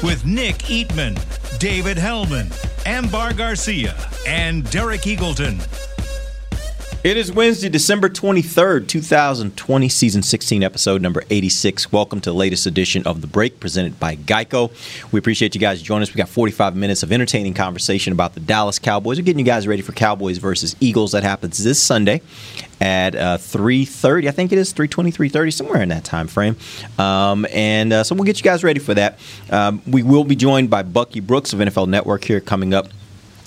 With Nick Eatman, David Helman, Ambar Garcia, and Derek Eagleton. It is Wednesday, December 23rd, 2020, season 16, episode number 86. Welcome to the latest edition of The Break presented by Geico. We appreciate you guys joining us. We got 45 minutes of entertaining conversation about the Dallas Cowboys. We're getting you guys ready for Cowboys versus Eagles. That happens this Sunday at uh, 3.30. I think it is 3.20, 3.30, somewhere in that time frame. Um, and uh, so we'll get you guys ready for that. Um, we will be joined by Bucky Brooks of NFL Network here coming up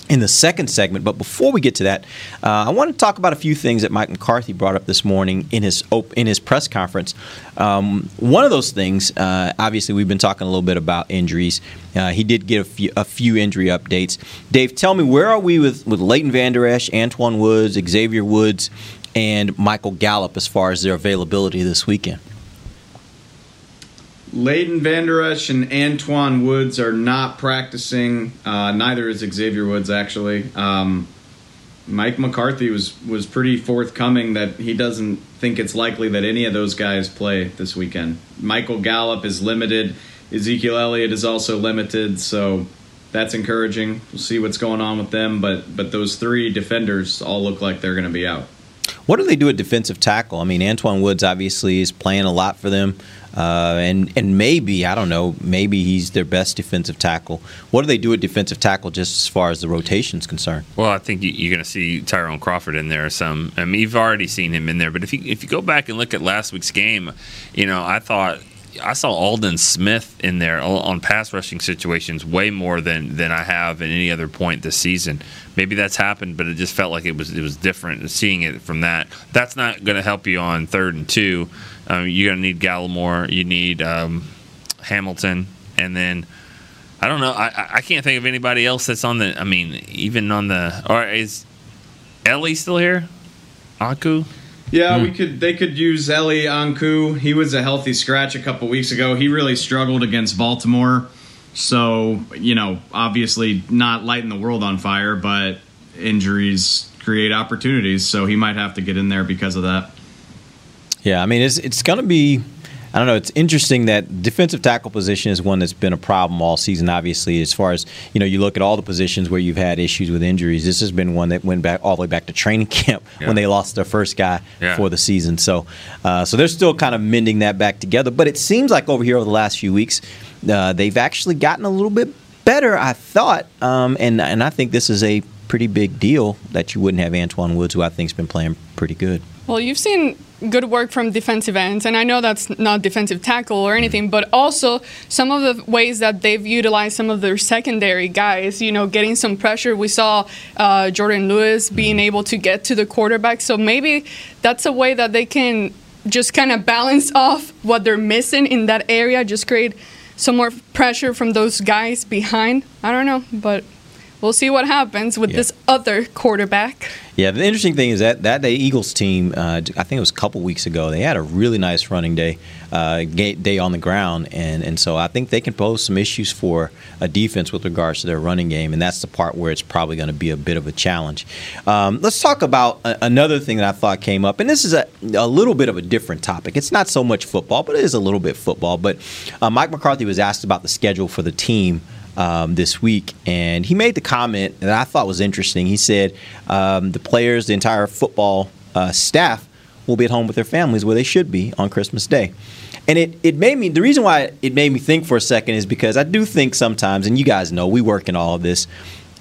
in the second segment. But before we get to that, uh, I want to talk about a few things that Mike McCarthy brought up this morning in his op- in his press conference. Um, one of those things, uh, obviously, we've been talking a little bit about injuries. Uh, he did get a few, a few injury updates. Dave, tell me where are we with with Leighton Vander Esch, Antwaun Woods, Xavier Woods, and Michael Gallup as far as their availability this weekend? Leighton Vander Esch and Antwaun Woods are not practicing. Uh, neither is Xavier Woods, actually. Um, Mike McCarthy was, was pretty forthcoming that he doesn't think it's likely that any of those guys play this weekend. Michael Gallup is limited. Ezekiel Elliott is also limited, so that's encouraging. We'll see what's going on with them, but but those three defenders all look like they're going to be out. What do they do at defensive tackle? I mean, Antwaun Woods obviously is playing a lot for them, uh, and and maybe I don't know, maybe he's their best defensive tackle. What do they do at defensive tackle, just as far as the rotation's concerned? Well, I think you- you're going to see Tyrone Crawford in there. Some, I mean, you've already seen him in there. But if you if you go back and look at last week's game, you know, I thought I saw Aldon Smith in there on pass rushing situations way more than than I have at any other point this season. Maybe that's happened, but it just felt like it was it was different. Seeing it from that, that's not going to help you on third and two. Um, you're going to need Gallimore. You need um, Hamilton, and then. I don't know. I, I- can't think of anybody else that's on the. I mean, even on the. Or is Ellie still here? Aku? Yeah, we hmm. could. They could use Eli Ankou. He was a healthy scratch a couple weeks ago. He really struggled against Baltimore. So you know, obviously not lighting the world on fire, but injuries create opportunities. So he might have to get in there because of that. Yeah, I mean, it's it's going to be. I don't know. It's interesting that defensive tackle position is one that's been a problem all season. Obviously, as far as you know, you look at all the positions where you've had issues with injuries. This has been one that went back all the way back to training camp Yeah. when they lost their first guy Yeah. for the season. So, uh, so they're still kind of mending that back together. But it seems like over here over the last few weeks, uh, they've actually gotten a little bit better. I thought, um, and and I think this is a pretty big deal that you wouldn't have Antwaun Woods, who I think's been playing pretty good. Well, you've seen good work from defensive ends, and I know that's not defensive tackle or anything, but also some of the ways that they've utilized some of their secondary guys, you know, getting some pressure. We saw uh, Jourdan Lewis being able to get to the quarterback, so maybe that's a way that they can just kind of balance off what they're missing in that area, just create some more pressure from those guys behind. I don't know, but we'll see what happens with Yeah. this other quarterback. Yeah, the interesting thing is that that day Eagles team, uh, I think it was a couple weeks ago, they had a really nice running day, uh, day on the ground, and and so I think they can pose some issues for a defense with regards to their running game, and that's the part where it's probably going to be a bit of a challenge. Um, let's talk about a- another thing that I thought came up, and this is a, a little bit of a different topic. It's not so much football, but it is a little bit football. But uh, Mike McCarthy was asked about the schedule for the team um, this week, and he made the comment that I thought was interesting. He said um, the players, the entire football uh, staff, will be at home with their families where they should be on Christmas Day. And it, it made me, the reason why it made me think for a second is because I do think sometimes, and you guys know, we work in all of this.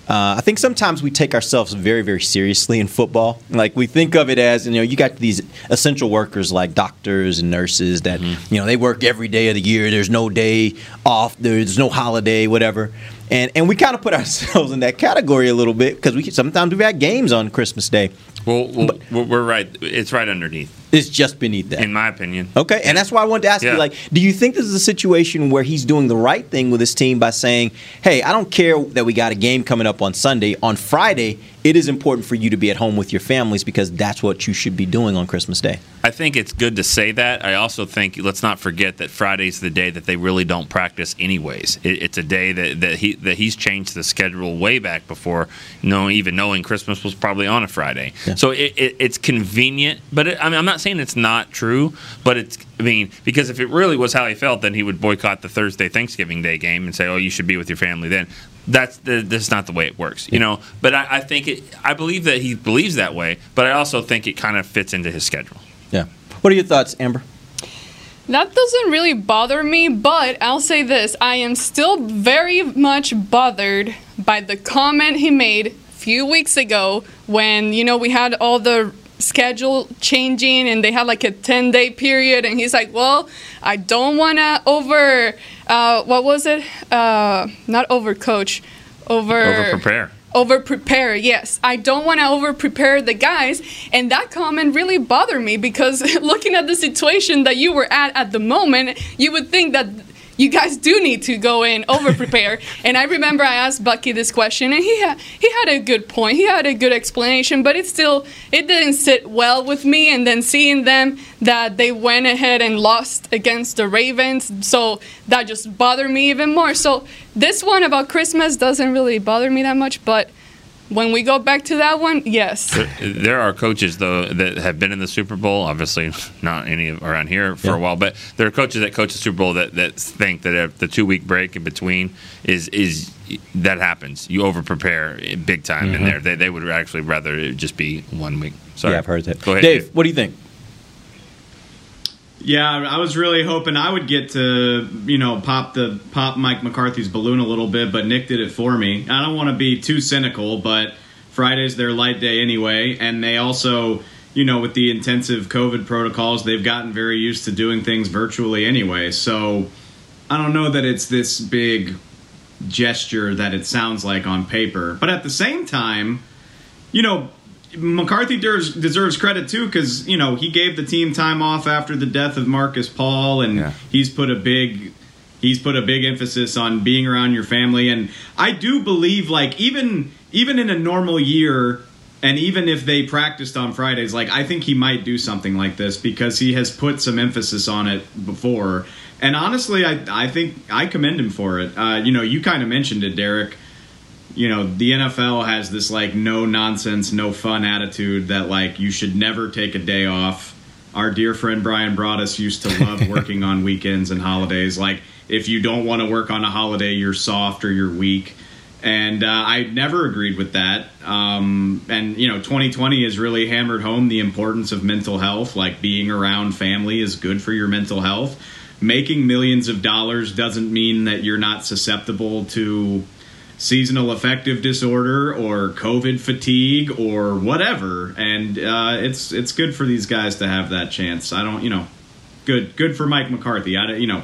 Uh, I think sometimes we take ourselves very, very seriously in football. Like we think of it as, you know, you got these essential workers like doctors and nurses that, you know, they work every day of the year. There's no day off. There's no holiday, whatever. and and we kind of put ourselves in that category a little bit because we sometimes we've had games on Christmas Day. Well, well we're- we're right. It's right underneath, It's just beneath that. in my opinion. Okay, and that's why I wanted to ask Yeah. you, like, do you think this is a situation where he's doing the right thing with his team by saying, "Hey, I don't care that we got a game coming up on Sunday. On Friday, it is important for you to be at home with your families because that's what you should be doing on Christmas Day." I think it's good to say that. I also think let's not forget that Friday's the day that they really don't practice, anyways. It, it's a day that, that he that he's changed the schedule way back before, no even knowing Christmas was probably on a Friday. So it, it, it's convenient, but it, I mean, I'm not saying it's not true, but it's I mean because if it really was how he felt, then he would boycott the Thursday Thanksgiving Day game and say, "Oh, you should be with your family then." That's the, that's not the way it works, you know. But I, I think it. I believe that he believes that way, but I also think it kind of fits into his schedule. Yeah. What are your thoughts, Amber? That doesn't really bother me, but I'll say this I am still very much bothered by the comment he made a few weeks ago when, you know, we had all the schedule changing and they had like a 10 day period and he's like well i don't want to over uh, what was it? Uh, not over coach over Over prepare. over prepare yes. I don't want to over prepare the guys. And that comment really bothered me because looking at the situation that you were at at the moment you would think that you guys do need to go in over prepare and i remember i asked bucky this question and he had he had a good point. He had a good explanation but it still it didn't sit well with me. And then seeing them that they went ahead and lost against the ravens so that just bothered me even more. So this one about christmas doesn't really bother me that much but when we go back to that one, yes. There are coaches though that have been in the Super Bowl. Obviously, not any around here for Yeah. a while, but there are coaches that coach the Super Bowl that, that think that if the two week break in between is is that happens. You over prepare big time in mm-hmm. there. They, they would actually rather it just be one week. Sorry, Yeah, I've heard that. Go ahead, Dave, what do you think? Yeah, I was really hoping I would get to, you know, pop the pop Mike McCarthy's balloon a little bit, but Nick did it for me. I don't want to be too cynical, but Friday's their light day anyway, and they also, you know, with the intensive COVID protocols, they've gotten very used to doing things virtually anyway. So I don't know that it's this big gesture that it sounds like on paper, but at the same time, you know, McCarthy deserves, deserves credit too because you know he gave the team time off after the death of Markus Paul, and Yeah. he's put a big he's put a big emphasis on being around your family. And I do believe, like even even in a normal year, and even if they practiced on Fridays, like I think he might do something like this because he has put some emphasis on it before. And honestly, I I think I commend him for it. Uh, you know, you kind of mentioned it, Derek you know the NFL has this like no nonsense, no fun attitude that like you should never take a day off. Our dear friend Brian Broaddus used to love working on weekends and holidays. Like if you don't want to work on a holiday, you're soft or you're weak. And uh, I never agreed with that. Um, and you know, 2020 has really hammered home the importance of mental health. Like being around family is good for your mental health. Making millions of dollars doesn't mean that you're not susceptible to seasonal affective disorder or COVID fatigue or whatever. And uh, it's it's good for these guys to have that chance. I don't, you know, good good for Mike McCarthy. I you know,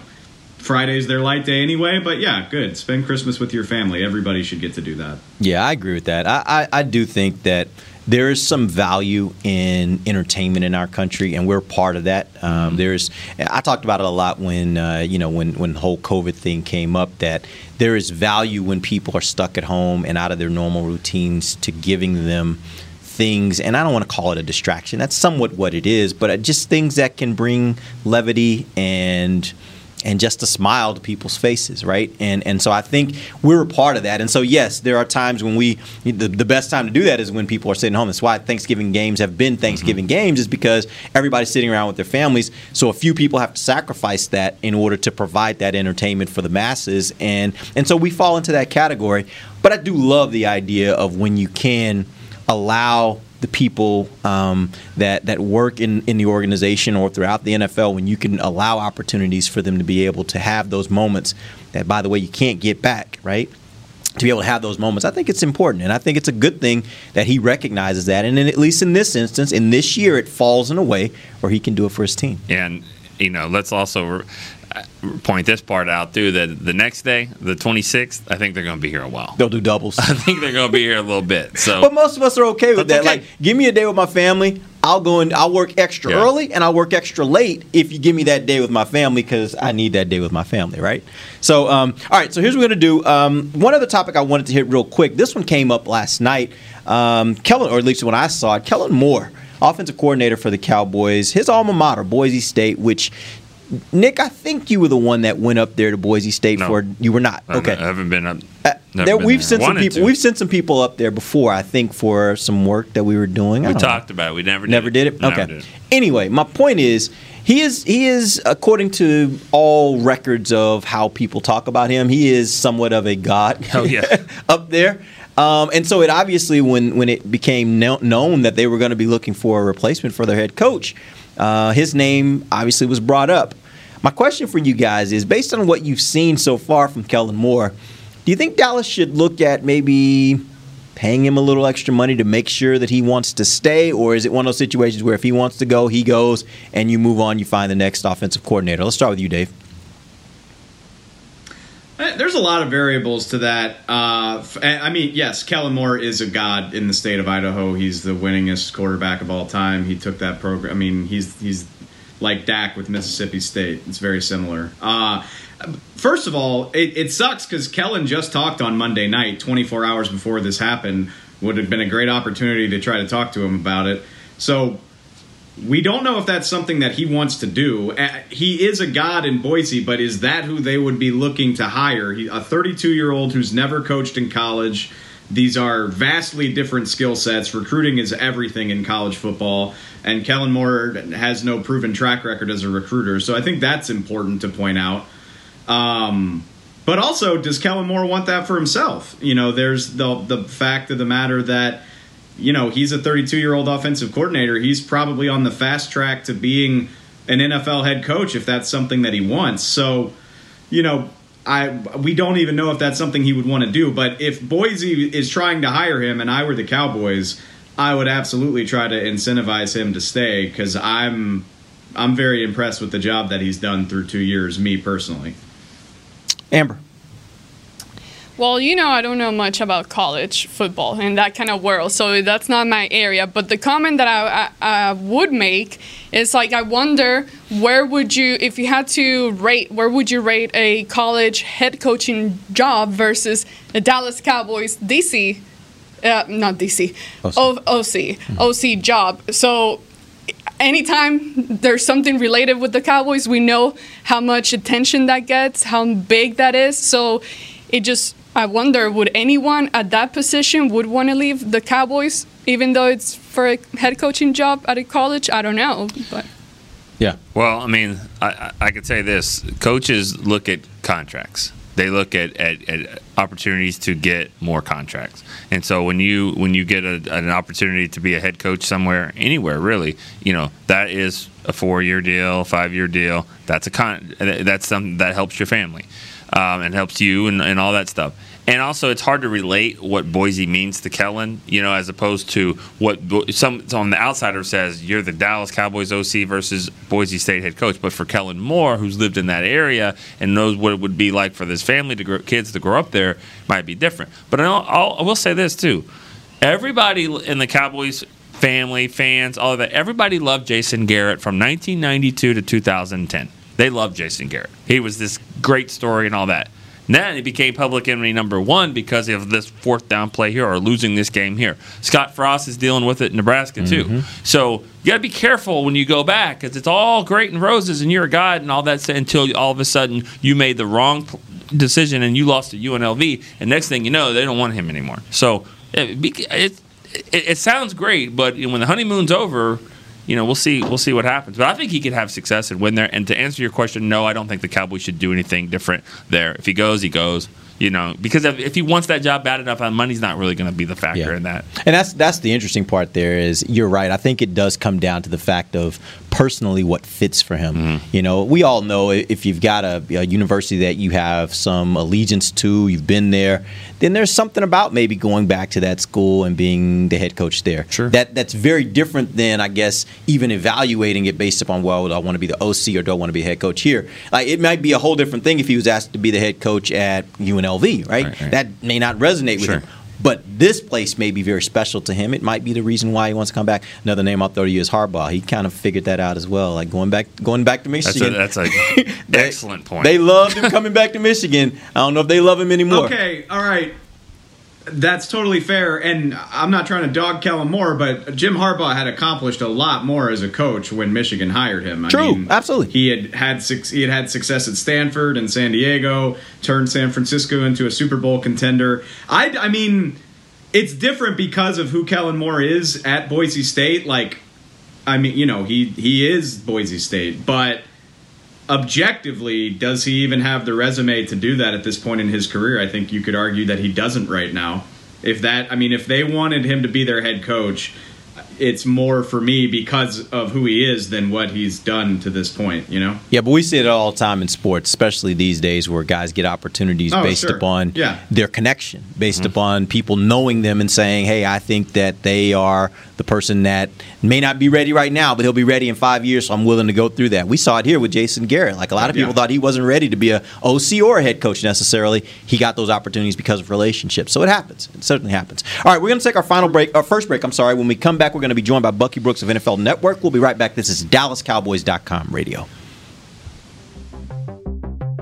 Friday's their light day anyway. But yeah, good. Spend Christmas with your family. Everybody should get to do that. Yeah, I agree with that. I, I, I do think that there is some value in entertainment in our country, and we're part of that. Um, there's, I talked about it a lot when uh, you know when when the whole COVID thing came up. That there is value when people are stuck at home and out of their normal routines to giving them things and I don't want to call it a distraction that's somewhat what it is but just things that can bring levity and and just a smile to people's faces, right? And and so I think we're a part of that. And so yes, there are times when we the, the best time to do that is when people are sitting home. That's why Thanksgiving games have been Thanksgiving mm-hmm. games is because everybody's sitting around with their families. So a few people have to sacrifice that in order to provide that entertainment for the masses. And and so we fall into that category. But I do love the idea of when you can allow the people um, that that work in, in the organization or throughout the NFL when you can allow opportunities for them to be able to have those moments that by the way you can't get back right to be able to have those moments I think it's important and I think it's a good thing that he recognizes that and at least in this instance in this year it falls in a way where he can do it for his team And you know, let's also. Point this part out too. That the next day, the 26th, I think they're going to be here a while. They'll do doubles. I think they're going to be here a little bit. So, But most of us are okay with that. okay. Like, give me a day with my family. I'll go and I'll work extra Yeah. early and I'll work extra late if you give me that day with my family because I need that day with my family, right? So, um, all right. So here's what we're gonna do. Um, one other topic I wanted to hit real quick. This one came up last night. Um, Kellen, or at least when I saw it, Kellen Moore, offensive coordinator for the Cowboys, his alma mater, Boise State, which. Nick, I think you were the one that went up there to Boise State No. for. You were not. Okay, I haven't been up. Uh, there, been we've there. sent some people. to. We've sent some people up there before. I think for some work that we were doing. I We don't know. talked about it. We never did Never it. did it. Okay. did it. Anyway, my point is he is he is according to all records of how people talk about him. He is somewhat of a god. Oh, yeah. up there. Um, and so it obviously when when it became known that they were going to be looking for a replacement for their head coach, uh, his name obviously was brought up. My question for you guys is based on what you've seen so far from Kellen Moore, do you think Dallas should look at maybe paying him a little extra money to make sure that he wants to stay, or is it one of those situations where if he wants to go, he goes, and you move on, you find the next offensive coordinator? Let's start with you, Dave. Eh, There's a lot of variables to that. Uh, f- I mean, yes, Kellen Moore is a god in the state of Idaho. He's the winningest quarterback of all time. He took that program. I mean, he's he's like Dak with Mississippi State. It's very similar. Uh, first of all, it, it sucks because Kellen just talked on Monday night, 24 hours before this happened. Would have been a great opportunity to try to talk to him about it. So we don't know if that's something that he wants to do. He is a god in Boise, but is that who they would be looking to hire? He, a 32 year old who's never coached in college. These are vastly different skill sets. Recruiting is everything in college football, and Kellen Moore has no proven track record as a recruiter. So I think that's important to point out. Um, but also, does Kellen Moore want that for himself? You know, there's the the fact of the matter that you know he's a 32 year old offensive coordinator. He's probably on the fast track to being an NFL head coach if that's something that he wants. So, you know, I we don't even know if that's something he would want to do. But if Boise is trying to hire him, and I were the Cowboys, I would absolutely try to incentivize him to stay because I'm I'm very impressed with the job that he's done through two years. Me personally. Amber. Well, you know, I don't know much about college football and that kind of world, so that's not my area. But the comment that I, I, I would make is like, I wonder where would you, if you had to rate, where would you rate a college head coaching job versus the Dallas Cowboys DC, uh, not DC, OC. O- OC, OC job. So anytime there's something related with the Cowboys, we know how much attention that gets, how big that is. So it just, I wonder, would anyone at that position would want to leave the Cowboys, even though it's for a head coaching job at a college? I don't know, but Yeah. Well, I mean, I, I I could say this: coaches look at contracts. They look at, at, at opportunities to get more contracts, and so when you when you get a, an opportunity to be a head coach somewhere, anywhere really, you know that is a four year deal, five year deal. That's a con. That's something that helps your family, um, and helps you and, and all that stuff. And also, it's hard to relate what Boise means to Kellen, you know, as opposed to what some on the outsider says you're the Dallas Cowboys OC versus Boise State head coach. But for Kellen Moore, who's lived in that area and knows what it would be like for this family to grow, kids to grow up there, might be different. But I'll, I'll, I will say this too: everybody in the Cowboys family, fans, all of that, everybody loved Jason Garrett from 1992 to 2010. They loved Jason Garrett. He was this great story and all that. Then it became public enemy number one because of this fourth down play here or losing this game here. Scott Frost is dealing with it in Nebraska too. Mm-hmm. So you got to be careful when you go back because it's all great and roses and you're a god and all that until all of a sudden you made the wrong decision and you lost to UNLV. And next thing you know, they don't want him anymore. So eh, it, it, it, it sounds great, but when the honeymoon's over, you know, we'll see. We'll see what happens. But I think he could have success and win there. And to answer your question, no, I don't think the Cowboys should do anything different there. If he goes, he goes. You know, because if, if he wants that job bad enough, uh, money's not really going to be the factor Yeah. in that. And that's that's the interesting part. There is you're right. I think it does come down to the fact of personally what fits for him. Mm-hmm. You know, we all know if you've got a, a university that you have some allegiance to, you've been there, then there's something about maybe going back to that school and being the head coach there. Sure. That that's very different than I guess even evaluating it based upon well, do I want to be the OC or do I want to be head coach here? Like it might be a whole different thing if he was asked to be the head coach at UNLV, right? Right, right. That may not resonate with Sure. him. But this place may be very special to him. It might be the reason why he wants to come back. Another name I'll throw to you is Harbaugh. He kind of figured that out as well. Like going back, going back to That's Michigan. a, that's a They- excellent point. They loved him coming back to Michigan. I don't know if they love him anymore. Okay, all right. That's totally fair, and I'm not trying to dog Kellen Moore, but Jim Harbaugh had accomplished a lot more as a coach when Michigan hired him. I True, mean, absolutely. He had had he had had success at Stanford and San Diego, turned San Francisco into a Super Bowl contender. I, I mean, it's different because of who Kellen Moore is at Boise State. Like, I mean, you know, he he is Boise State, but objectively, does he even have the resume to do that at this point in his career? I think you could argue that he doesn't right now. If that, I mean, if they wanted him to be their head coach, it's more for me because of who he is than what he's done to this point, you know? Yeah, but we see it all the time in sports, especially these days where guys get opportunities Oh, based sure. upon Yeah. their connection, based mm-hmm. upon people knowing them and saying, hey, I think that they are the person that may not be ready right now, but he'll be ready in five years, so I'm willing to go through that. We saw it here with Jason Garrett. Like a lot of people Yeah. thought he wasn't ready to be a OC or a head coach necessarily. He got those opportunities because of relationships. So it happens. It certainly happens. All right, we're going to take our final break, our first break, I'm sorry. When we come back, we're going to be joined by Bucky Brooks of NFL Network. We'll be right back. This is DallasCowboys.com radio.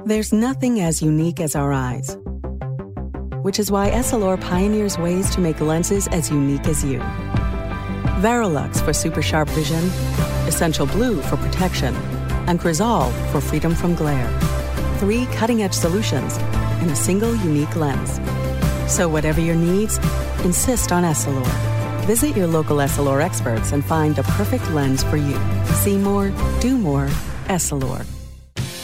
There's nothing as unique as our eyes, which is why Essilor pioneers ways to make lenses as unique as you. Varilux for super sharp vision, Essential Blue for protection, and Crizal for freedom from glare. Three cutting edge solutions in a single unique lens. So, whatever your needs, insist on Essilor. Visit your local Essilor experts and find the perfect lens for you. See more, do more, Essilor.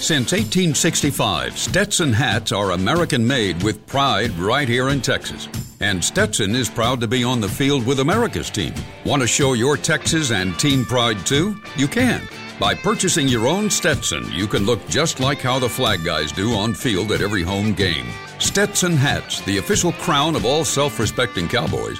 Since 1865, Stetson hats are American made with pride right here in Texas. And Stetson is proud to be on the field with America's team. Want to show your Texas and team pride too? You can. By purchasing your own Stetson, you can look just like how the flag guys do on field at every home game. Stetson hats, the official crown of all self respecting cowboys,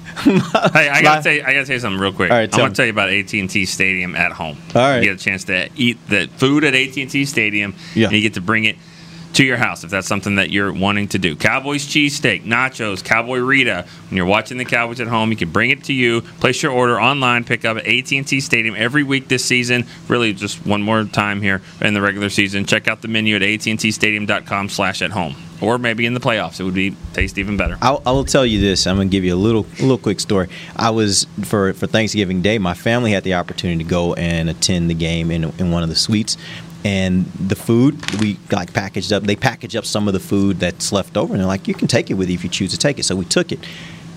hey, I gotta say, I gotta say something real quick. All right, I'm gonna tell you about AT and T Stadium at home. All right. you get a chance to eat the food at AT and T Stadium, Yeah. and you get to bring it to your house if that's something that you're wanting to do. Cowboys cheesesteak, nachos, Cowboy Rita. When you're watching the Cowboys at home, you can bring it to you. Place your order online. Pick up at AT and T Stadium every week this season. Really, just one more time here in the regular season. Check out the menu at AT&Tstadium.com/slash at home, or maybe in the playoffs. It would be taste even better. I, I will tell you this. I'm going to give you a little, little quick story. I was for for Thanksgiving Day. My family had the opportunity to go and attend the game in in one of the suites, and the food we like packaged up. They packaged up some of the food that's left over, and they're like, "You can take it with you if you choose to take it." So we took it.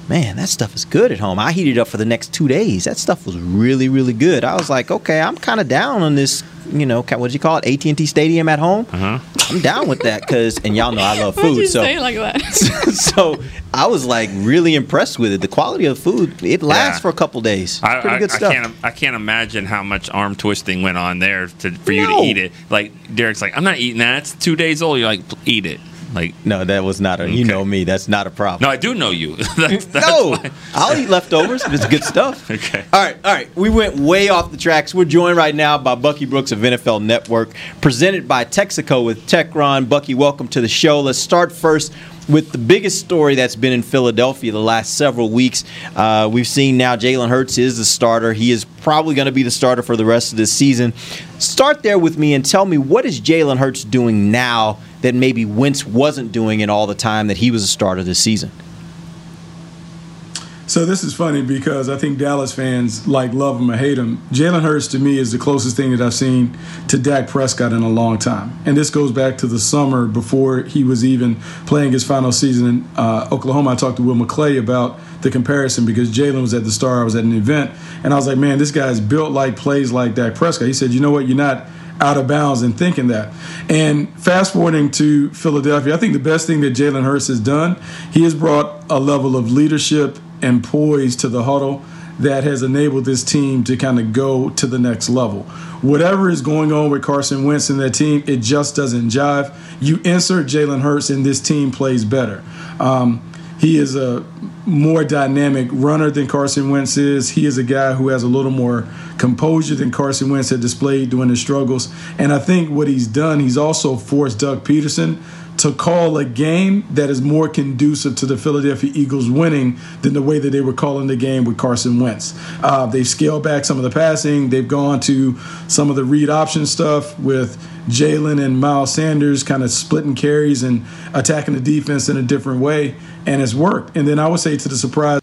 Man, that stuff is good at home. I heated up for the next two days. That stuff was really, really good. I was like, okay, I'm kind of down on this. You know, what do you call it? AT and T Stadium at home. Uh-huh. I'm down with that because, and y'all know I love food. you so, say like that? so I was like really impressed with it. The quality of food, it lasts Yeah. for a couple days. I, Pretty I, good I stuff. can't. I can't imagine how much arm twisting went on there to, for you No. to eat it. Like Derek's like, I'm not eating that. It's two days old. You're like, eat it. Like, no, that was not a. You know me. That's not a problem. no, I do know you. that's, that's no, why. I'll eat leftovers. if It's good stuff. Okay. All right, all right. We went way off the tracks. We're joined right now by Bucky Brooks of NFL Network, presented by Texaco with Techron. Bucky, welcome to the show. Let's start first with the biggest story that's been in Philadelphia the last several weeks. Uh, we've seen now Jalen Hurts is the starter. He is probably going to be the starter for the rest of this season. Start there with me and tell me what is Jalen Hurts doing now that maybe Wentz wasn't doing it all the time that he was a starter this season. So this is funny because I think Dallas fans like love him or hate him. Jalen Hurts to me is the closest thing that I've seen to Dak Prescott in a long time, and this goes back to the summer before he was even playing his final season in uh, Oklahoma. I talked to Will McClay about the comparison because Jalen was at the Star, I was at an event, and I was like, "Man, this guy's built like plays like Dak Prescott." He said, "You know what? You're not." out of bounds in thinking that. And fast forwarding to Philadelphia, I think the best thing that Jalen Hurts has done, he has brought a level of leadership and poise to the huddle that has enabled this team to kind of go to the next level. Whatever is going on with Carson Wentz and that team, it just doesn't jive. You insert Jalen Hurts and this team plays better. Um, he is a more dynamic runner than Carson Wentz is. He is a guy who has a little more composure than Carson Wentz had displayed during his struggles. And I think what he's done, he's also forced Doug Pederson to call a game that is more conducive to the Philadelphia Eagles winning than the way that they were calling the game with Carson Wentz. Uh, they've scaled back some of the passing. They've gone to some of the read option stuff with Jalen and Miles Sanders kind of splitting carries and attacking the defense in a different way, and it's worked. And then I would say to the surprise,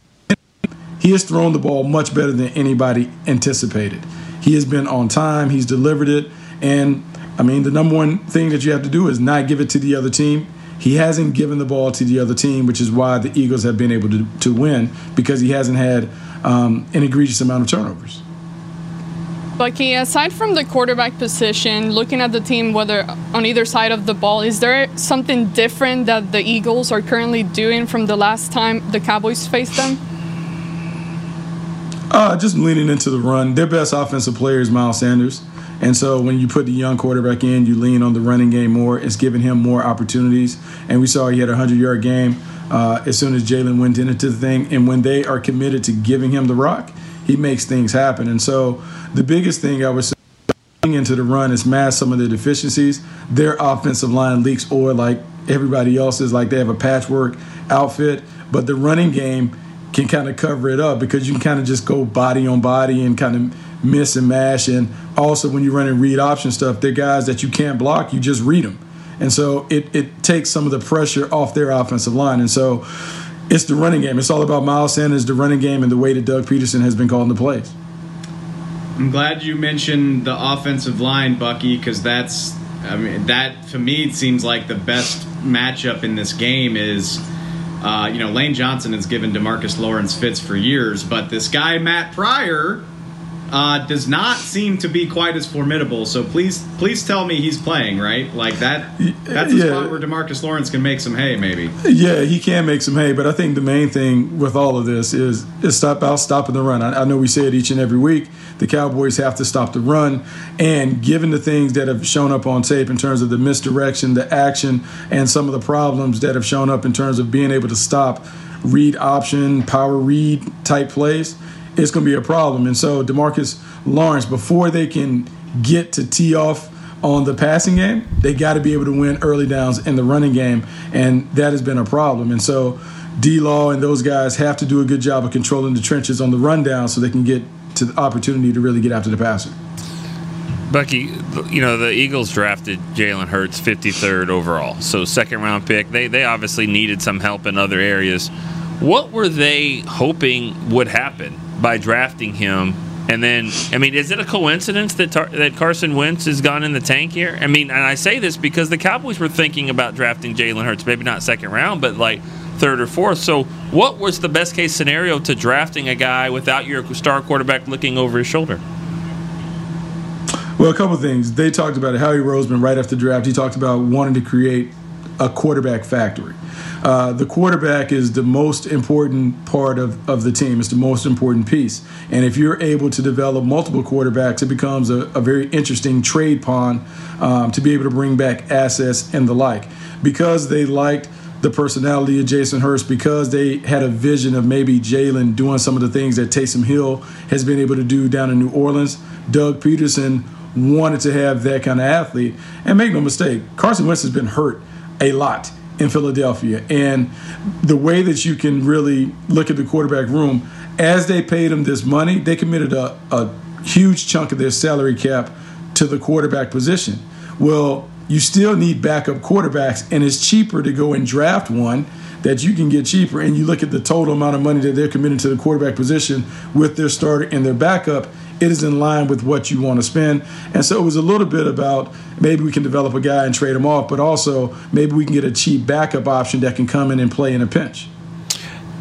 he has thrown the ball much better than anybody anticipated. He has been on time, he's delivered it, and I mean, the number one thing that you have to do is not give it to the other team. He hasn't given the ball to the other team, which is why the Eagles have been able to, to win because he hasn't had um, an egregious amount of turnovers. Bucky, aside from the quarterback position, looking at the team, whether on either side of the ball, is there something different that the Eagles are currently doing from the last time the Cowboys faced them? Uh, just leaning into the run. Their best offensive player is Miles Sanders. And so when you put the young quarterback in, you lean on the running game more. It's giving him more opportunities. And we saw he had a 100 yard game uh, as soon as Jalen went into the thing. And when they are committed to giving him the rock, he makes things happen. And so the biggest thing I would say into the run is mask some of the deficiencies. Their offensive line leaks oil like everybody else's, like they have a patchwork outfit. But the running game can kind of cover it up because you can kind of just go body on body and kind of miss and mash. And also, when you run and read option stuff, they're guys that you can't block, you just read them. And so it, it takes some of the pressure off their offensive line. And so it's the running game. It's all about Miles Sanders, the running game, and the way that Doug Pederson has been calling the plays. I'm glad you mentioned the offensive line, Bucky, because that's, I mean, that to me it seems like the best matchup in this game is, uh, you know, Lane Johnson has given Demarcus Lawrence fits for years, but this guy Matt Pryor uh, does not seem to be quite as formidable. So please, please tell me he's playing right. Like that. That's a Yeah. spot where Demarcus Lawrence can make some hay, maybe. Yeah, he can make some hay, but I think the main thing with all of this is is stop out stopping the run. I, I know we say it each and every week. The Cowboys have to stop the run, and given the things that have shown up on tape in terms of the misdirection, the action, and some of the problems that have shown up in terms of being able to stop read option, power read type plays, it's going to be a problem. And so Demarcus Lawrence, before they can get to tee off on the passing game, they got to be able to win early downs in the running game, and that has been a problem. And so D Law and those guys have to do a good job of controlling the trenches on the rundown so they can get to the opportunity to really get after the passer. Bucky, you know the Eagles drafted Jalen Hurts 53rd overall, so second round pick. They they obviously needed some help in other areas. What were they hoping would happen by drafting him? And then, I mean, is it a coincidence that Tar- that Carson Wentz has gone in the tank here? I mean, and I say this because the Cowboys were thinking about drafting Jalen Hurts, maybe not second round, but like third or fourth. So, what was the best case scenario to drafting a guy without your star quarterback looking over his shoulder? Well, a couple things. They talked about it. Howie Roseman, right after draft, he talked about wanting to create a quarterback factory. Uh, the quarterback is the most important part of, of the team. It's the most important piece. And if you're able to develop multiple quarterbacks, it becomes a, a very interesting trade pawn um, to be able to bring back assets and the like. Because they liked the personality of Jalen Hurts, because they had a vision of maybe Jalen doing some of the things that Taysom Hill has been able to do down in New Orleans, Doug Pederson wanted to have that kind of athlete. And make no mistake, Carson Wentz has been hurt a lot in Philadelphia. And the way that you can really look at the quarterback room, as they paid him this money, they committed a, a huge chunk of their salary cap to the quarterback position. Well, you still need backup quarterbacks, and it's cheaper to go and draft one that you can get cheaper. And you look at the total amount of money that they're committing to the quarterback position with their starter and their backup, it is in line with what you want to spend. And so it was a little bit about maybe we can develop a guy and trade him off, but also maybe we can get a cheap backup option that can come in and play in a pinch.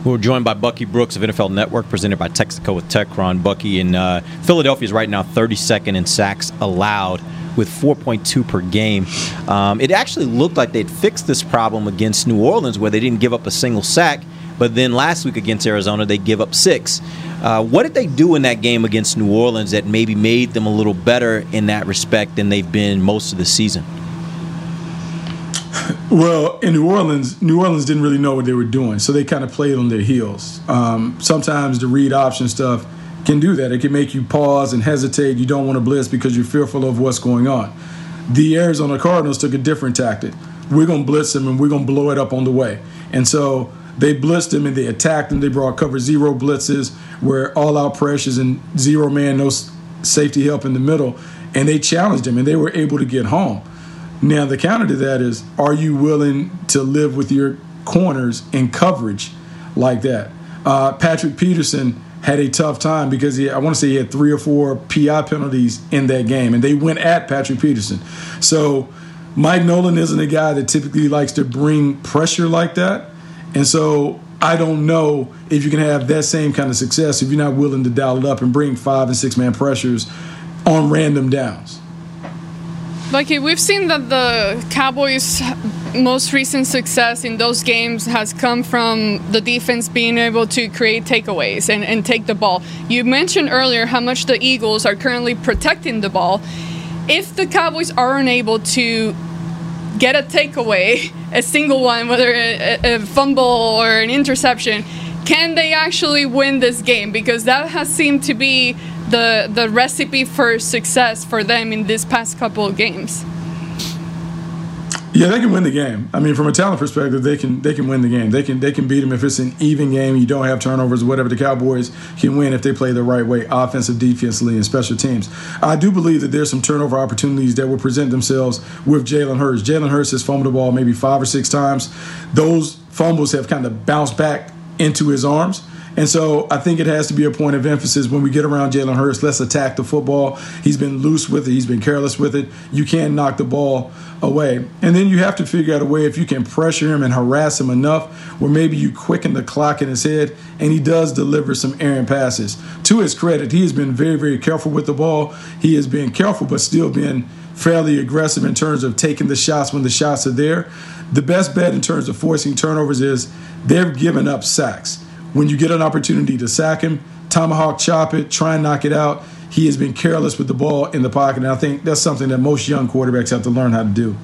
We're joined by Bucky Brooks of NFL Network, presented by Texaco with Techron. Bucky in uh, Philadelphia is right now 32nd in sacks allowed with 4.2 per game. Um, it actually looked like they'd fixed this problem against New Orleans, where they didn't give up a single sack. But then last week against Arizona, they give up six. Uh, what did they do in that game against New Orleans that maybe made them a little better in that respect than they've been most of the season? Well, in New Orleans, New Orleans didn't really know what they were doing, so they kind of played on their heels. Um, sometimes the read option stuff can do that. It can make you pause and hesitate. You don't want to blitz because you're fearful of what's going on. The Arizona Cardinals took a different tactic. We're going to blitz them and we're going to blow it up on the way. And so they blitzed him and they attacked him. They brought cover zero blitzes where all out pressures and zero man, no safety help in the middle. And they challenged him and they were able to get home. Now, the counter to that is are you willing to live with your corners in coverage like that? Uh, Patrick Peterson had a tough time because he, I want to say he had three or four PI penalties in that game, and they went at Patrick Peterson. So Mike Nolan isn't a guy that typically likes to bring pressure like that. And so I don't know if you can have that same kind of success if you're not willing to dial it up and bring five and six man pressures on random downs. Bucky, we've seen that the Cowboys' most recent success in those games has come from the defense being able to create takeaways and, and take the ball. You mentioned earlier how much the Eagles are currently protecting the ball. If the Cowboys aren't able to get a takeaway, a single one, whether a, a fumble or an interception, can they actually win this game? Because that has seemed to be the the recipe for success for them in this past couple of games. Yeah, they can win the game. I mean, from a talent perspective, they can they can win the game. They can they can beat them if it's an even game. You don't have turnovers, whatever. The Cowboys can win if they play the right way, offensive, defensively, and special teams. I do believe that there's some turnover opportunities that will present themselves with Jalen Hurts. Jalen Hurts has fumbled the ball maybe five or six times. Those fumbles have kind of bounced back into his arms. And so I think it has to be a point of emphasis when we get around Jalen Hurts. Let's attack the football. He's been loose with it. He's been careless with it. You can't knock the ball away. And then you have to figure out a way if you can pressure him and harass him enough where maybe you quicken the clock in his head and he does deliver some errant passes. To his credit, he has been very, very careful with the ball. He has been careful, but still been fairly aggressive in terms of taking the shots when the shots are there. The best bet in terms of forcing turnovers is they've given up sacks when you get an opportunity to sack him, tomahawk chop it, try and knock it out. He has been careless with the ball in the pocket, and I think that's something that most young quarterbacks have to learn how to do.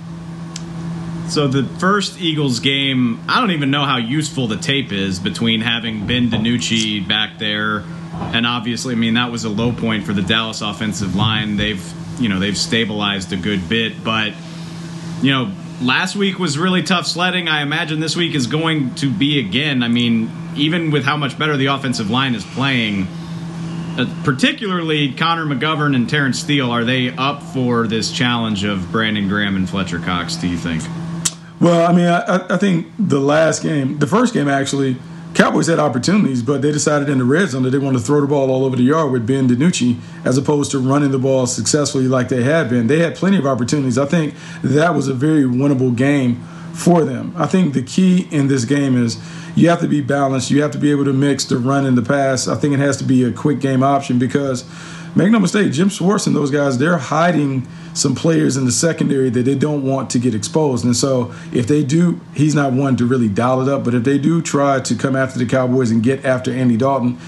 So the first Eagles game, I don't even know how useful the tape is between having Ben DiNucci back there, and obviously, I mean that was a low point for the Dallas offensive line. They've, you know, they've stabilized a good bit, but you know, last week was really tough sledding. I imagine this week is going to be again. I mean, even with how much better the offensive line is playing, uh, particularly Connor McGovern and Terence Steele, are they up for this challenge of Brandon Graham and Fletcher Cox, do you think? Well, I mean, I, I think the last game, the first game actually, Cowboys had opportunities, but they decided in the red zone that they wanted to throw the ball all over the yard with Ben DiNucci as opposed to running the ball successfully like they had been. They had plenty of opportunities. I think that was a very winnable game for them. I think the key in this game is you have to be balanced. You have to be able to mix the run and the pass. I think it has to be a quick game option because make no mistake, Jim Schwartz and those guys, they're hiding some players in the secondary that they don't want to get exposed. And so if they do, he's not one to really dial it up, but if they do try to come after the Cowboys and get after Andy Dalton,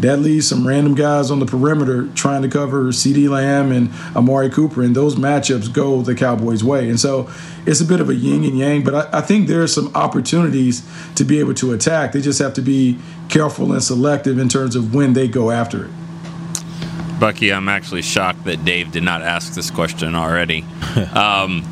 that leaves some random guys on the perimeter trying to cover CeeDee Lamb and Amari Cooper, and those matchups go the Cowboys' way. And so it's a bit of a yin and yang, but I, I think there are some opportunities to be able to attack. They just have to be careful and selective in terms of when they go after it. Bucky, I'm actually shocked that Dave did not ask this question already. um,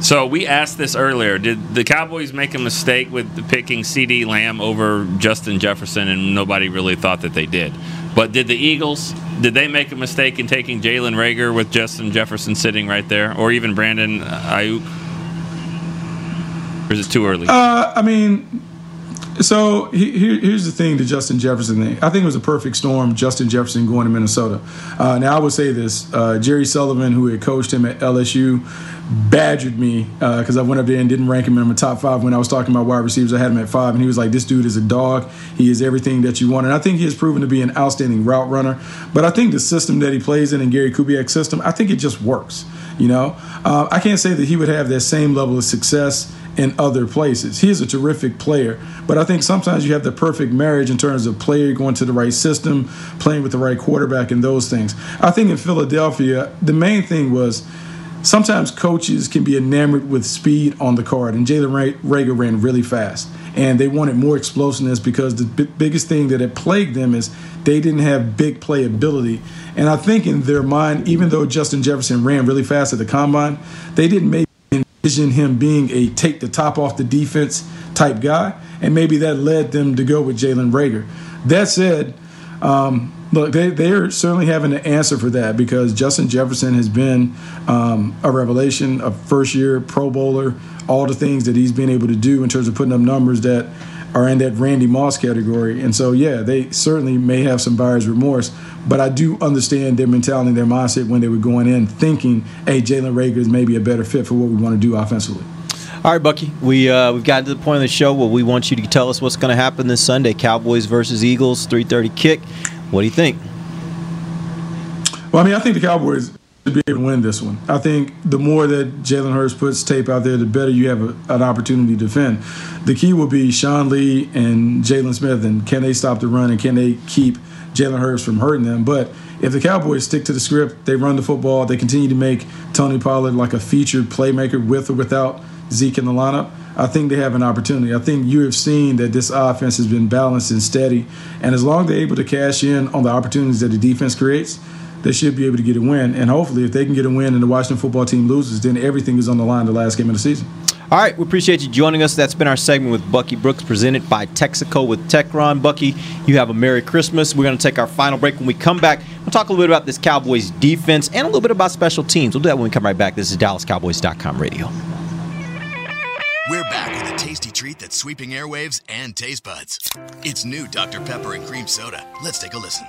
so we asked this earlier. Did the Cowboys make a mistake with picking CeeDee Lamb over Justin Jefferson, and nobody really thought that they did? But did the Eagles? Did they make a mistake in taking Jalen Reagor with Justin Jefferson sitting right there, or even Brandon Aiyuk? Or is it too early? Uh, I mean, so he, here's the thing: the Justin Jefferson thing. I think it was a perfect storm. Justin Jefferson going to Minnesota. Uh, now I would say this: uh, Jerry Sullivan, who had coached him at LSU, badgered me because uh, I went up there and didn't rank him in my top five when I was talking about wide receivers. I had him at five, and he was like, "This dude is a dog. He is everything that you want." And I think he has proven to be an outstanding route runner. But I think the system that he plays in, in Gary Kubiak's system, I think it just works. You know, uh, I can't say that he would have that same level of success in other places. He is a terrific player, but I think sometimes you have the perfect marriage in terms of player going to the right system, playing with the right quarterback, and those things. I think in Philadelphia, the main thing was sometimes coaches can be enamored with speed on the card, and Jalen Reagor ran really fast. And they wanted more explosiveness because the b- biggest thing that had plagued them is they didn't have big playability. And I think in their mind, even though Justin Jefferson ran really fast at the combine, they didn't maybe envision him being a take the top off the defense type guy. And maybe that led them to go with Jalen Reagor. That said, um, look, they, they are certainly having an answer for that because Justin Jefferson has been um, a revelation, a first year Pro Bowler, all the things that he's been able to do in terms of putting up numbers that are in that Randy Moss category. And so, yeah, they certainly may have some buyer's remorse, but I do understand their mentality their mindset when they were going in thinking, hey, Jalen Reagor is maybe a better fit for what we want to do offensively. All right, Bucky. We uh, we've gotten to the point of the show where we want you to tell us what's going to happen this Sunday: Cowboys versus Eagles, three thirty kick. What do you think? Well, I mean, I think the Cowboys be able to win this one. I think the more that Jalen Hurts puts tape out there, the better you have a, an opportunity to defend. The key will be Sean Lee and Jaylon Smith, and can they stop the run and can they keep Jalen Hurts from hurting them? But if the Cowboys stick to the script, they run the football, they continue to make Tony Pollard like a featured playmaker with or without Zeke in the lineup. I think they have an opportunity. I think you have seen that this offense has been balanced and steady, and as long as they're able to cash in on the opportunities that the defense creates, they should be able to get a win. And hopefully, if they can get a win and the Washington football team loses, then everything is on the line the last game of the season. All right, we appreciate you joining us. That's been our segment with Bucky Brooks, presented by Texaco with Techron. Bucky, you have a Merry Christmas. We're going to take our final break. When we come back, we'll talk a little bit about this Cowboys defense and a little bit about special teams. We'll do that when we come right back. This is DallasCowboys.com radio. We're back with a tasty treat that's sweeping airwaves and taste buds. It's new Dr. Pepper and Cream Soda. Let's take a listen.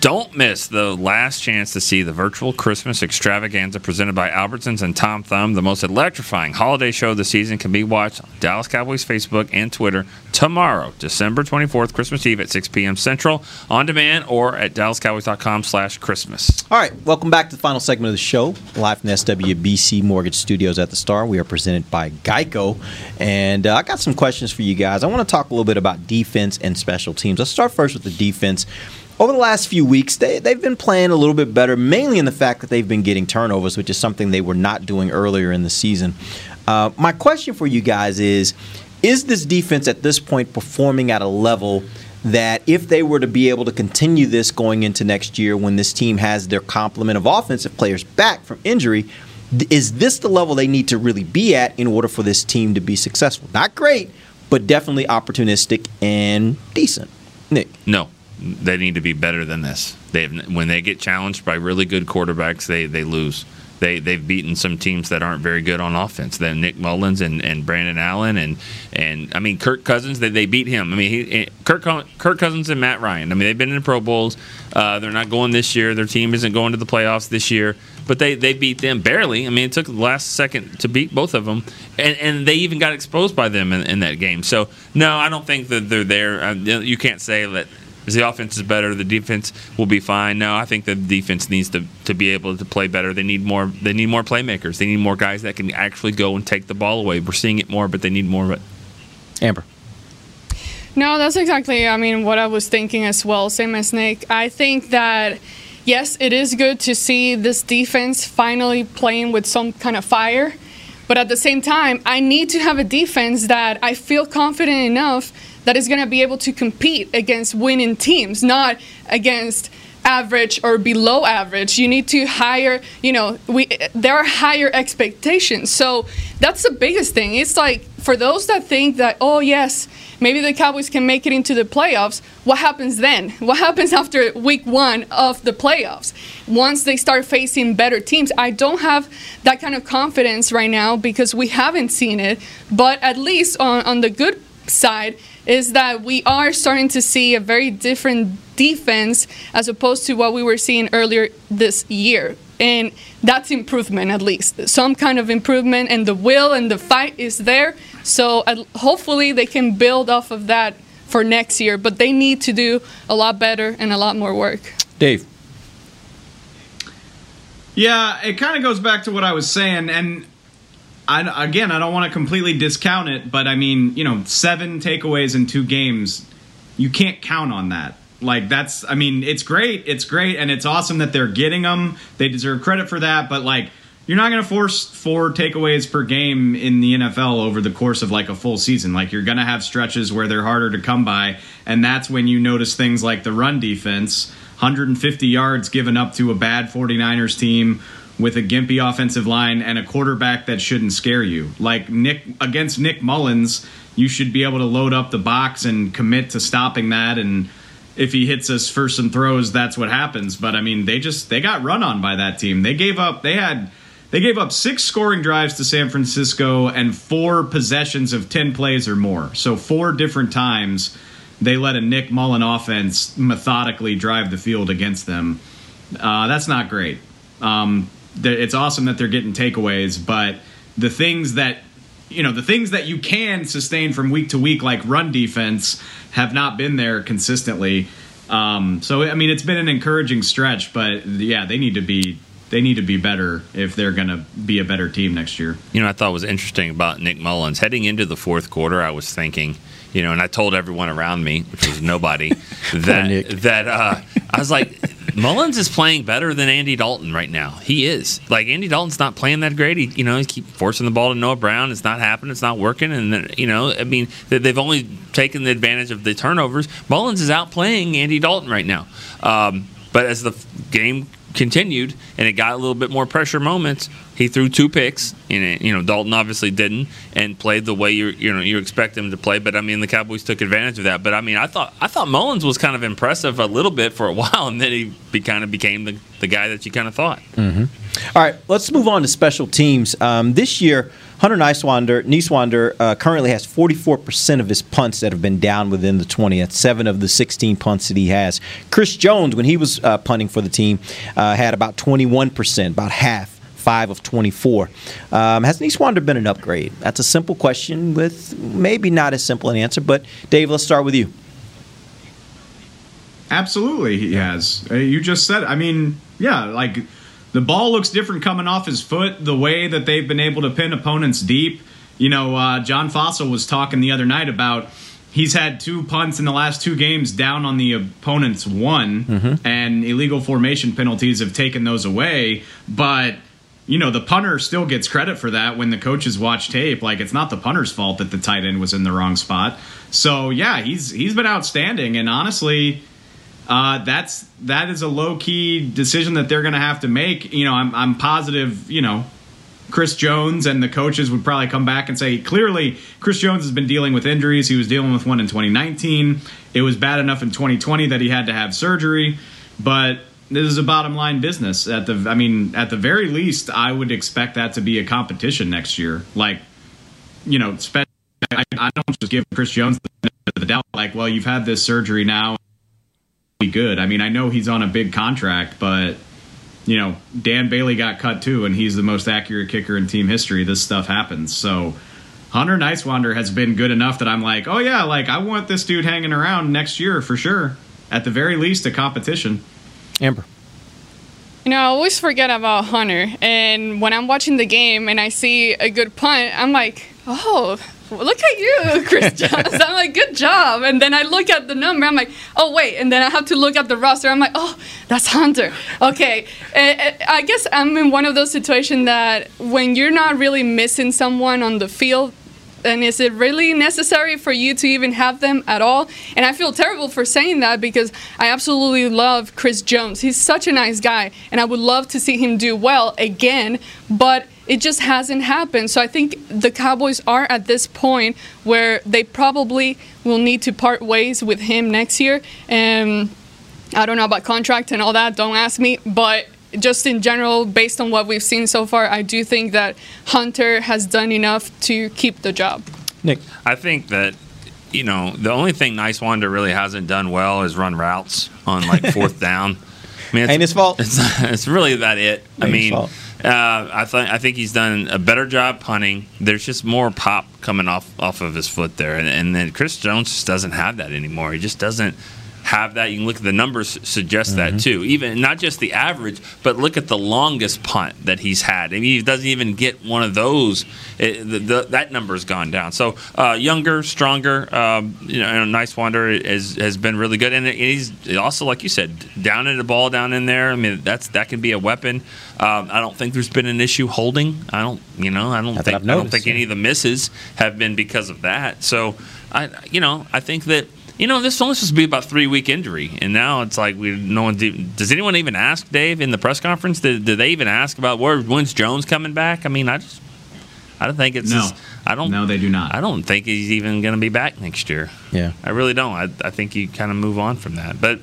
Don't miss the last chance to see the virtual Christmas extravaganza presented by Albertsons and Tom Thumb. The most electrifying holiday show of the season can be watched on Dallas Cowboys Facebook and Twitter tomorrow, December 24th, Christmas Eve at 6 p.m. Central, on demand or at dallascowboys.com slash Christmas. All right, welcome back to the final segment of the show, live from the SWBC Mortgage Studios at the Star. We are presented by Geico, and uh, I got some questions for you guys. I want to talk a little bit about defense and special teams. Let's start first with the defense. Over the last few weeks, they, they've been playing a little bit better, mainly in the fact that they've been getting turnovers, which is something they were not doing earlier in the season. Uh, my question for you guys is Is this defense at this point performing at a level that if they were to be able to continue this going into next year when this team has their complement of offensive players back from injury, is this the level they need to really be at in order for this team to be successful? Not great, but definitely opportunistic and decent. Nick. No, they need to be better than this. They've when they get challenged by really good quarterbacks, they they lose. They they've beaten some teams that aren't very good on offense. Then Nick Mullens and, and Brandon Allen and and I mean Kirk Cousins. They, they beat him. I mean he, Kirk Kirk Cousins and Matt Ryan. I mean they've been in the Pro Bowls. Uh, they're not going this year. Their team isn't going to the playoffs this year. But they, they beat them barely. I mean, it took the last second to beat both of them, and, and they even got exposed by them in, in that game. So no, I don't think that they're there. Uh, you can't say that the offense is better, the defense will be fine. No, I think the defense needs to, to be able to play better. They need more. They need more playmakers. They need more guys that can actually go and take the ball away. We're seeing it more, but they need more of it. Amber. No, that's exactly. I mean, what I was thinking as well. Same as Nick. I think that yes, it is good to see this defense finally playing with some kind of fire. But at the same time, I need to have a defense that I feel confident enough that is going to be able to compete against winning teams, not against average or below average. You need to hire, you know, we there are higher expectations. So that's the biggest thing. It's like for those that think that oh yes, maybe the Cowboys can make it into the playoffs, what happens then? What happens after week 1 of the playoffs? Once they start facing better teams, I don't have that kind of confidence right now because we haven't seen it, but at least on on the good side is that we are starting to see a very different defense as opposed to what we were seeing earlier this year. And that's improvement, at least. Some kind of improvement, and the will and the fight is there. So uh, hopefully they can build off of that for next year, but they need to do a lot better and a lot more work. Dave. Yeah, it kind of goes back to what I was saying, and I, again, I don't want to completely discount it, but I mean, you know, seven takeaways in two games, you can't count on that. Like that's, I mean, it's great, it's great, and it's awesome that they're getting them. They deserve credit for that, but like, you're not going to force four takeaways per game in the NFL over the course of like a full season. Like you're going to have stretches where they're harder to come by, and that's when you notice things like the run defense, 150 yards given up to a bad 49ers team with a gimpy offensive line and a quarterback that shouldn't scare you. Like Nick against Nick Mullens, you should be able to load up the box and commit to stopping that and if he hits us for some throws, that's what happens. But I mean, they just they got run on by that team. They gave up they had they gave up six scoring drives to San Francisco and four possessions of 10 plays or more. So four different times they let a Nick Mullen offense methodically drive the field against them. Uh, that's not great. Um, it's awesome that they're getting takeaways, but the things that you know the things that you can sustain from week to week, like run defense, have not been there consistently. Um, so I mean, it's been an encouraging stretch, but yeah, they need to be they need to be better if they're going to be a better team next year. You know, I thought was interesting about Nick Mullens heading into the fourth quarter. I was thinking, you know, and I told everyone around me, which was nobody, that that uh, I was like, Mullens is playing better than Andy Dalton right now. He is. Like Andy Dalton's not playing that great. He, you know, he keep forcing the ball to Noah Brown. It's not happening. It's not working. And then, you know, I mean, they- they've only taken the advantage of the turnovers. Mullens is outplaying Andy Dalton right now. Um, but as the game continued and it got a little bit more pressure moments, he threw two picks. And it, you know, Dalton obviously didn't and played the way you you know you expect him to play. But I mean, the Cowboys took advantage of that. But I mean, I thought I thought Mullens was kind of impressive a little bit for a while, and then he be, kind of became the, the guy that you kind of thought. Mm-hmm. All right, let's move on to special teams. Um, this year, Hunter Niswander, Niswander uh, currently has 44% of his punts that have been down within the 20. That's seven of the 16 punts that he has. Chris Jones, when he was uh, punting for the team, uh, had about 21%, about half. Five of 24. Um, has Niswander been an upgrade? That's a simple question with maybe not as simple an answer. But Dave, let's start with you. Absolutely, he has. Uh, You just said. I mean, yeah, like the ball looks different coming off his foot. The way that they've been able to pin opponents deep. You know, uh, John Fassel was talking the other night about he's had two punts in the last two games down on the opponent's one, and illegal formation penalties have taken those away. But you know, the punter still gets credit for that when the coaches watch tape. Like it's not the punter's fault that the tight end was in the wrong spot. So yeah, he's he's been outstanding, and honestly. Uh, that's that is a low key decision that they're going to have to make. You know, I'm I'm positive. You know, Chris Jones and the coaches would probably come back and say clearly Chris Jones has been dealing with injuries. He was dealing with one in 2019. It was bad enough in 2020 that he had to have surgery, but this is a bottom line business. At the I mean, at the very least, I would expect that to be a competition next year. Like, you know, I, I don't just give Chris Jones the the doubt. Like, well, you've had this surgery now good. I mean, I know he's on a big contract, but you know, Dan Bailey got cut too, and he's the most accurate kicker in team history. This stuff happens. So Hunter Niswander has been good enough that I'm like, oh yeah, like I want this dude hanging around next year for sure. At the very least, a competition. Amber. You know, I always forget about Hunter. And when I'm watching the game and I see a good punt, I'm like, oh, look at you, Chris Jones. I'm like, good job. And then I look at the number, I'm like, oh, wait. And then I have to look at the roster. I'm like, oh, that's Hunter. Okay. Eh, eh, I guess I'm in one of those situations that when you're not really missing someone on the field, and is it really necessary for you to even have them at all? And I feel terrible for saying that because I absolutely love Chris Jones. He's such a nice guy, and I would love to see him do well again, but it just hasn't happened. So I think the Cowboys are at this point where they probably will need to part ways with him next year. And I don't know about contract and all that, don't ask me, but just in general, based on what we've seen so far, I do think that Hunter has done enough to keep the job. Nick, I think that you know the only thing Niswander really hasn't done well is run routes on like fourth down. I mean, it's, Ain't his fault. It's, it's really about it. I Ain't his mean, fault. Uh, I think I think he's done a better job punting. There's just more pop coming off off of his foot there, and, and then Chris Jones just doesn't have that anymore. He just doesn't have that. You can look at the numbers suggest Mm-hmm. that too. Even not just the average, but look at the longest punt that he's had. I mean, he doesn't even get one of those. It, the, the, that number's gone down. So uh, younger, stronger. Um, you know, and Niswander has has been really good, and he's also like you said, down in the ball down in there. I mean, that's that can be a weapon. Um, I don't think there's been an issue holding. I don't, you know, I don't Not think I've I don't think yeah. any of the misses have been because of that. So, I, you know, I think that you know this was only supposed to be about three week injury, and now it's like we no one. Does anyone even ask Dave in the press conference? Did, did they even ask about where when's Jones coming back? I mean, I just I don't think it's No. I don't. No, they do not. I don't think he's even going to be back next year. Yeah. I really don't. I, I think you kind of move on from that. But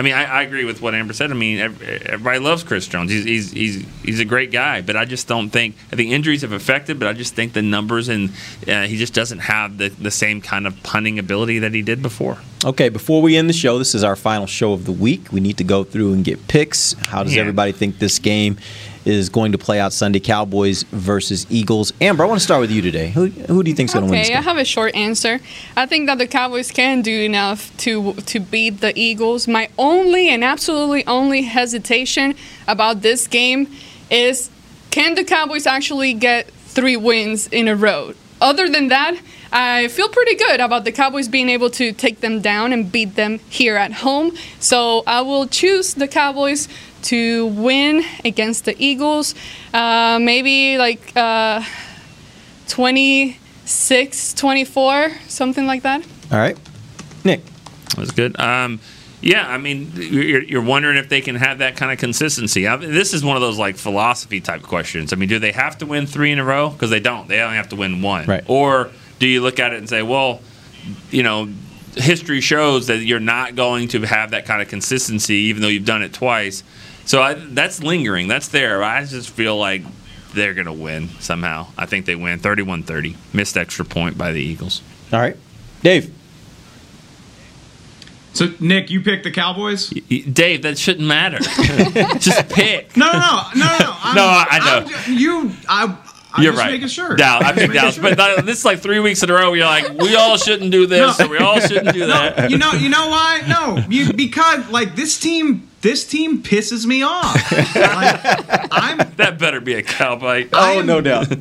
I mean, I, I agree with what Amber said. I mean, everybody loves Chris Jones. He's, he's he's he's a great guy. But I just don't think. I think injuries have affected. But I just think the numbers and uh, he just doesn't have the the same kind of punting ability that he did before. Okay, before we end the show, this is our final show of the week. We need to go through and get picks. How does Yeah. everybody think this game is going to play out Sunday? Cowboys versus Eagles. Amber, I want to start with you today. Who, who do you think is going to win Okay, I have a short answer. I think that the Cowboys can do enough to to beat the Eagles. My only and absolutely only hesitation about this game is can the Cowboys actually get three wins in a row? Other than that, I feel pretty good about the Cowboys being able to take them down and beat them here at home. So I will choose the Cowboys to win against the Eagles. Uh, maybe like uh, 26 24, something like that. All right. Nick. That's good. Um, yeah, I mean, you're, you're wondering if they can have that kind of consistency. I mean, this is one of those like philosophy type questions. I mean, do they have to win three in a row? Because they don't. They only have to win one. Right. Or do you look at it and say, well, you know, history shows that you're not going to have that kind of consistency, even though you've done it twice. So I, that's lingering. That's there. I just feel like they're going to win somehow. I think they win 31 30. Missed extra point by the Eagles. All right. Dave. So Nick, you picked the Cowboys. Dave, that shouldn't matter. just pick. No, no, no, no, no. I'm, No, I know. I'm you, I. I'm You're just right. making sure. Dallas, I Just picked making Dallas, sure. but uh, this is like three weeks in a row. Where you're like, we all shouldn't do this, No. or we all shouldn't do that. No, you know, you know why? No, you because like this team, this team pisses me off. that better be a cowboy. Oh, no doubt.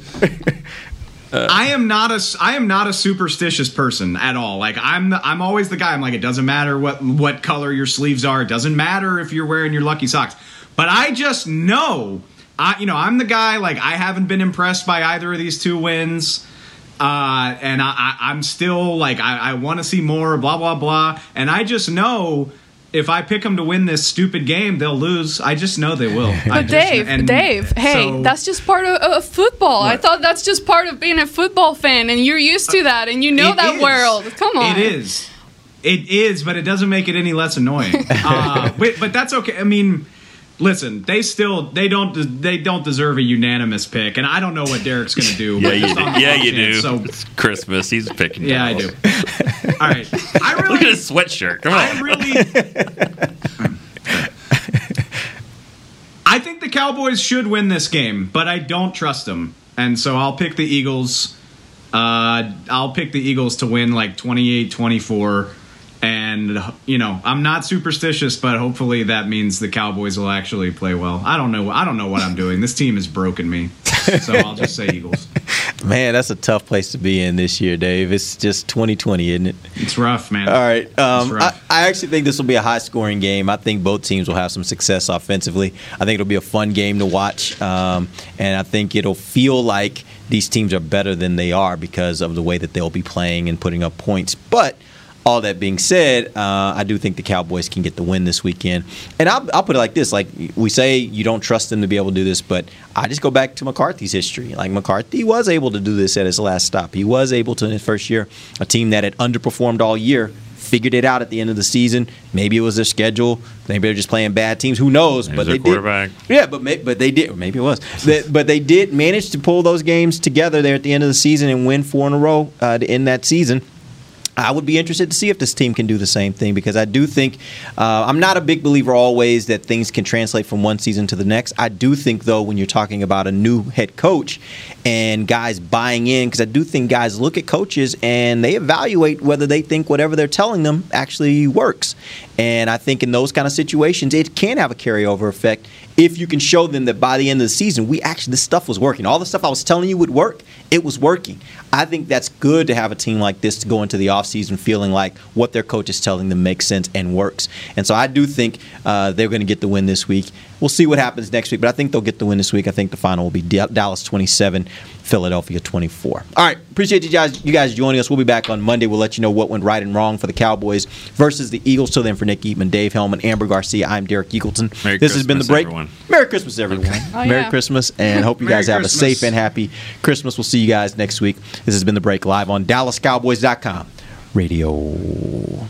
I am not a I am not a superstitious person at all. Like I'm the, I'm always the guy. I'm like it doesn't matter what what color your sleeves are. It doesn't matter if you're wearing your lucky socks. But I just know I you know I'm the guy. Like I haven't been impressed by either of these two wins. Uh, and I, I, I'm still like I, I want to see more. Blah blah blah. And I just know if I pick them to win this stupid game, they'll lose. I just know they will. I But just- Dave, and Dave, hey, so- that's just part of, of football. I thought that's just part of being a football fan, and you're used to that, and you know It that is. world. Come on. It is. It is, but it doesn't make it any less annoying. uh, but, but that's okay. I mean, listen, they still they don't they don't deserve a unanimous pick, and I don't know what Derek's going to do. Yeah, you do. Yeah, you chance, do. So It's Christmas. He's picking. yeah, I do. All right, I really Look at his sweatshirt. Come on. I really. I think the Cowboys should win this game, but I don't trust them, and so I'll pick the Eagles. Uh, I'll pick the Eagles to win like 28-24. And you know, I'm not superstitious, but hopefully that means the Cowboys will actually play well. I don't know. I don't know what I'm doing. This team has broken me, so I'll just say Eagles. Man, that's a tough place to be in this year, Dave. It's just 2020, isn't it? It's rough, man. All right. Um, I. I actually think this will be a high scoring game. I think both teams will have some success offensively. I think it'll be a fun game to watch. Um, and I think it'll feel like these teams are better than they are because of the way that they'll be playing and putting up points. But all that being said, uh, I do think the Cowboys can get the win this weekend. And I'll, I'll put it like this: like we say, you don't trust them to be able to do this, but I just go back to McCarthy's history. Like McCarthy was able to do this at his last stop. He was able to in his first year, a team that had underperformed all year. Figured it out at the end of the season. Maybe it was their schedule. Maybe they're just playing bad teams. Who knows? But they quarterback. did. Yeah, but may, but they did. Maybe it was. They- but they did manage to pull those games together there at the end of the season and win four in a row uh, to end that season. I would be interested to see if this team can do the same thing because I do think uh, I'm not a big believer always that things can translate from one season to the next. I do think though when you're talking about a new head coach and guys buying in because I do think guys look at coaches and they evaluate whether they think whatever they're telling them actually works. And I think in those kind of situations it can have a carryover effect if you can show them that by the end of the season we actually this stuff was working. All the stuff I was telling you would work, it was working. I think that's good to have a team like this to go into the offseason feeling like what their coach is telling them makes sense and works. And so I do think uh, they're going to get the win this week. We'll see what happens next week, but I think they'll get the win this week. I think the final will be Da- Dallas 27, Philadelphia 24. All right, appreciate you guys, you guys joining us. We'll be back on Monday. We'll let you know what went right and wrong for the Cowboys versus the Eagles. Till then, for Nick Eatman, Dave Helman, Amber Garcia, I'm Derek Eagleton. Merry this has been the Christmas, break. everyone. Merry Christmas, everyone. Oh, Merry yeah. Christmas, and hope you Merry guys have Christmas. a safe and happy Christmas. We'll see you guys next week. This has been the break live on DallasCowboys.com radio.